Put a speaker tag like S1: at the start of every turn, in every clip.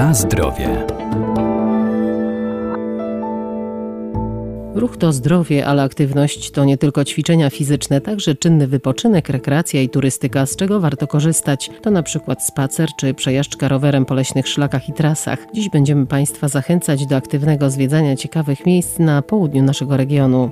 S1: Na zdrowie. Ruch to zdrowie, ale aktywność to nie tylko ćwiczenia fizyczne, także czynny wypoczynek, rekreacja i turystyka, z czego warto korzystać. To na przykład spacer czy przejażdżka rowerem po leśnych szlakach i trasach. Dziś będziemy Państwa zachęcać do aktywnego zwiedzania ciekawych miejsc na południu naszego regionu.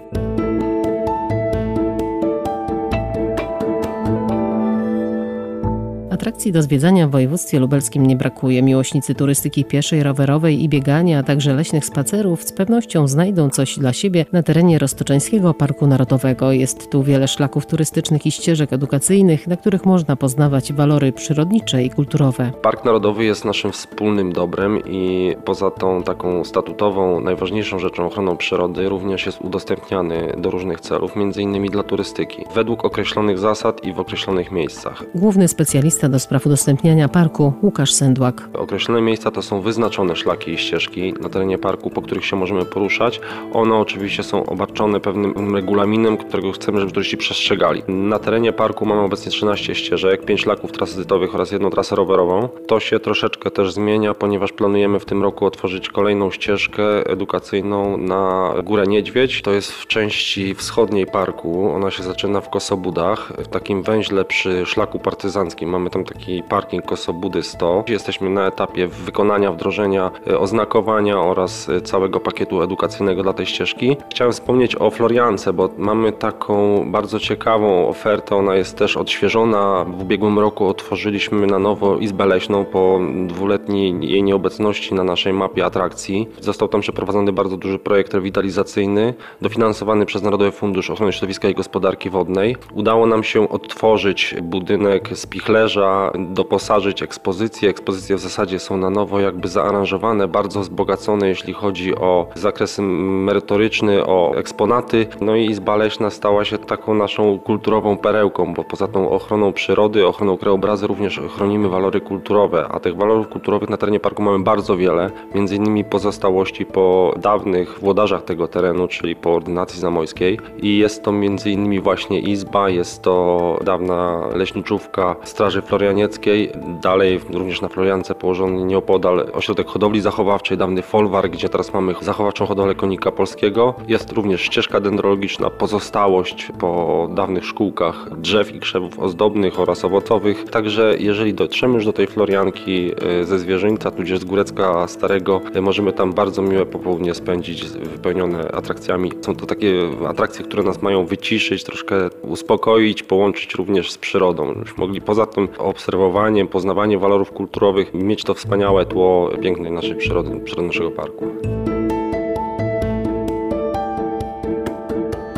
S1: Atrakcji do zwiedzania w województwie lubelskim nie brakuje. Miłośnicy turystyki pieszej, rowerowej i biegania, a także leśnych spacerów z pewnością znajdą coś dla siebie na terenie Roztoczeńskiego Parku Narodowego. Jest tu wiele szlaków turystycznych i ścieżek edukacyjnych, na których można poznawać walory przyrodnicze i kulturowe.
S2: Park Narodowy jest naszym wspólnym dobrem i poza tą taką statutową, najważniejszą rzeczą ochroną przyrody również jest udostępniany do różnych celów, między innymi dla turystyki, według określonych zasad i w określonych miejscach.
S1: Główny specjalista do spraw udostępniania parku Łukasz Sędłak.
S2: Określone miejsca to są wyznaczone szlaki i ścieżki na terenie parku, po których się możemy poruszać. One oczywiście są obarczone pewnym regulaminem, którego chcemy, żeby turyści przestrzegali. Na terenie parku mamy obecnie 13 ścieżek, 5 szlaków tranzytowych oraz jedną trasę rowerową. To się troszeczkę też zmienia, ponieważ planujemy w tym roku otworzyć kolejną ścieżkę edukacyjną na Górę Niedźwiedź. To jest w części wschodniej parku. Ona się zaczyna w Kosobudach, w takim węźle przy szlaku partyzanckim. Mamy tam taki parking Kosobudy 100. Jesteśmy na etapie wykonania, wdrożenia e, oznakowania oraz e, całego pakietu edukacyjnego dla tej ścieżki. Chciałem wspomnieć o Floriance, bo mamy taką bardzo ciekawą ofertę. Ona jest też odświeżona. W ubiegłym roku otworzyliśmy na nowo Izbę Leśną po dwuletniej jej nieobecności na naszej mapie atrakcji. Został tam przeprowadzony bardzo duży projekt rewitalizacyjny, dofinansowany przez Narodowy Fundusz Ochrony Środowiska i Gospodarki Wodnej. Udało nam się odtworzyć budynek z pichlerza, doposażyć ekspozycję. Ekspozycje w zasadzie są na nowo jakby zaaranżowane, bardzo wzbogacone jeśli chodzi o zakres merytoryczny, o eksponaty. No i Izba Leśna stała się taką naszą kulturową perełką, bo poza tą ochroną przyrody, ochroną krajobrazu również chronimy walory kulturowe, a tych walorów kulturowych na terenie parku mamy bardzo wiele, między innymi pozostałości po dawnych włodarzach tego terenu, czyli po ordynacji zamojskiej i jest to między innymi właśnie izba, jest to dawna leśniczówka Straży Floridy Florianieckiej, dalej również na Floriance położony nieopodal ośrodek hodowli zachowawczej, dawny folwar, gdzie teraz mamy zachowawczą hodowlę konika polskiego. Jest również ścieżka dendrologiczna, pozostałość po dawnych szkółkach drzew i krzewów ozdobnych oraz owocowych. Także jeżeli dotrzemy już do tej Florianki e, ze Zwierzyńca, tudzież z Górecka Starego, e, możemy tam bardzo miłe popołudnie spędzić, wypełnione atrakcjami. Są to takie atrakcje, które nas mają wyciszyć, troszkę uspokoić, połączyć również z przyrodą. Już mogli poza tym obserwowanie, poznawanie walorów kulturowych, mieć to wspaniałe tło pięknej naszej przyrody, przyrody naszego parku.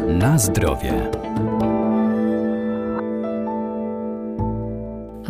S1: Na zdrowie.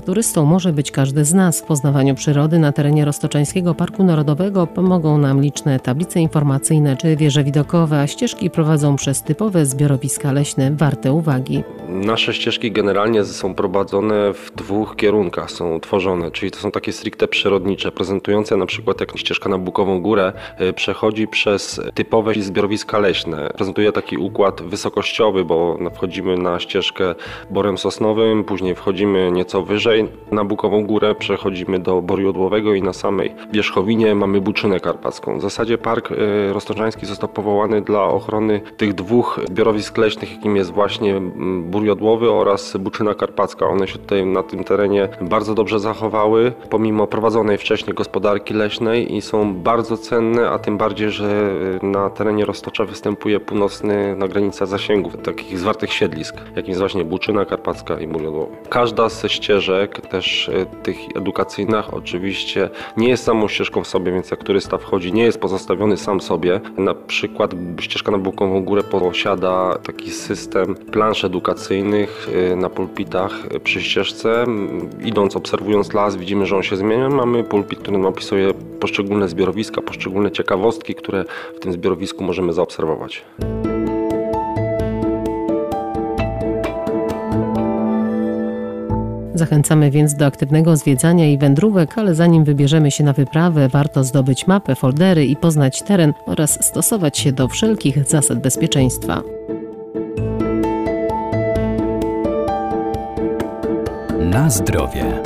S1: Turystą może być każdy z nas. W poznawaniu przyrody na terenie Roztoczańskiego Parku Narodowego pomogą nam liczne tablice informacyjne czy wieże widokowe, a ścieżki prowadzą przez typowe zbiorowiska leśne warte uwagi.
S2: Nasze ścieżki generalnie są prowadzone w dwóch kierunkach, są tworzone, czyli to są takie stricte przyrodnicze, prezentujące na przykład jak ścieżka na Bukową Górę y, przechodzi przez typowe zbiorowiska leśne. Prezentuje taki układ wysokościowy, bo wchodzimy na ścieżkę borem sosnowym, później wchodzimy nieco wyżej na Bukową Górę, przechodzimy do boru jodłowego i na samej wierzchowinie mamy Buczynę Karpacką. W zasadzie Park y, Roztoczański został powołany dla ochrony tych dwóch zbiorowisk leśnych, jakim jest właśnie Bór Jodłowy oraz Buczyna Karpacka. One się tutaj na tym terenie bardzo dobrze zachowały, pomimo prowadzonej wcześniej gospodarki leśnej i są bardzo cenne, a tym bardziej, że na terenie Roztocza występuje północny na granica zasięgów takich zwartych siedlisk, jakim jest właśnie Buczyna Karpacka i Bór Jodłowy. Każda ze ścieżek, też e, tych edukacyjnych, oczywiście nie jest samą ścieżką w sobie, więc jak turysta wchodzi, nie jest pozostawiony sam sobie. Na przykład ścieżka na Bukową Górę posiada taki system plansz edukacyjnych, Y, na pulpitach y, przy ścieżce. Idąc, obserwując las, widzimy, że on się zmienia. Mamy pulpit, który nam opisuje poszczególne zbiorowiska, poszczególne ciekawostki, które w tym zbiorowisku możemy zaobserwować.
S1: Zachęcamy więc do aktywnego zwiedzania i wędrówek, ale zanim wybierzemy się na wyprawę, warto zdobyć mapę, foldery i poznać teren oraz stosować się do wszelkich zasad bezpieczeństwa. Na zdrowie.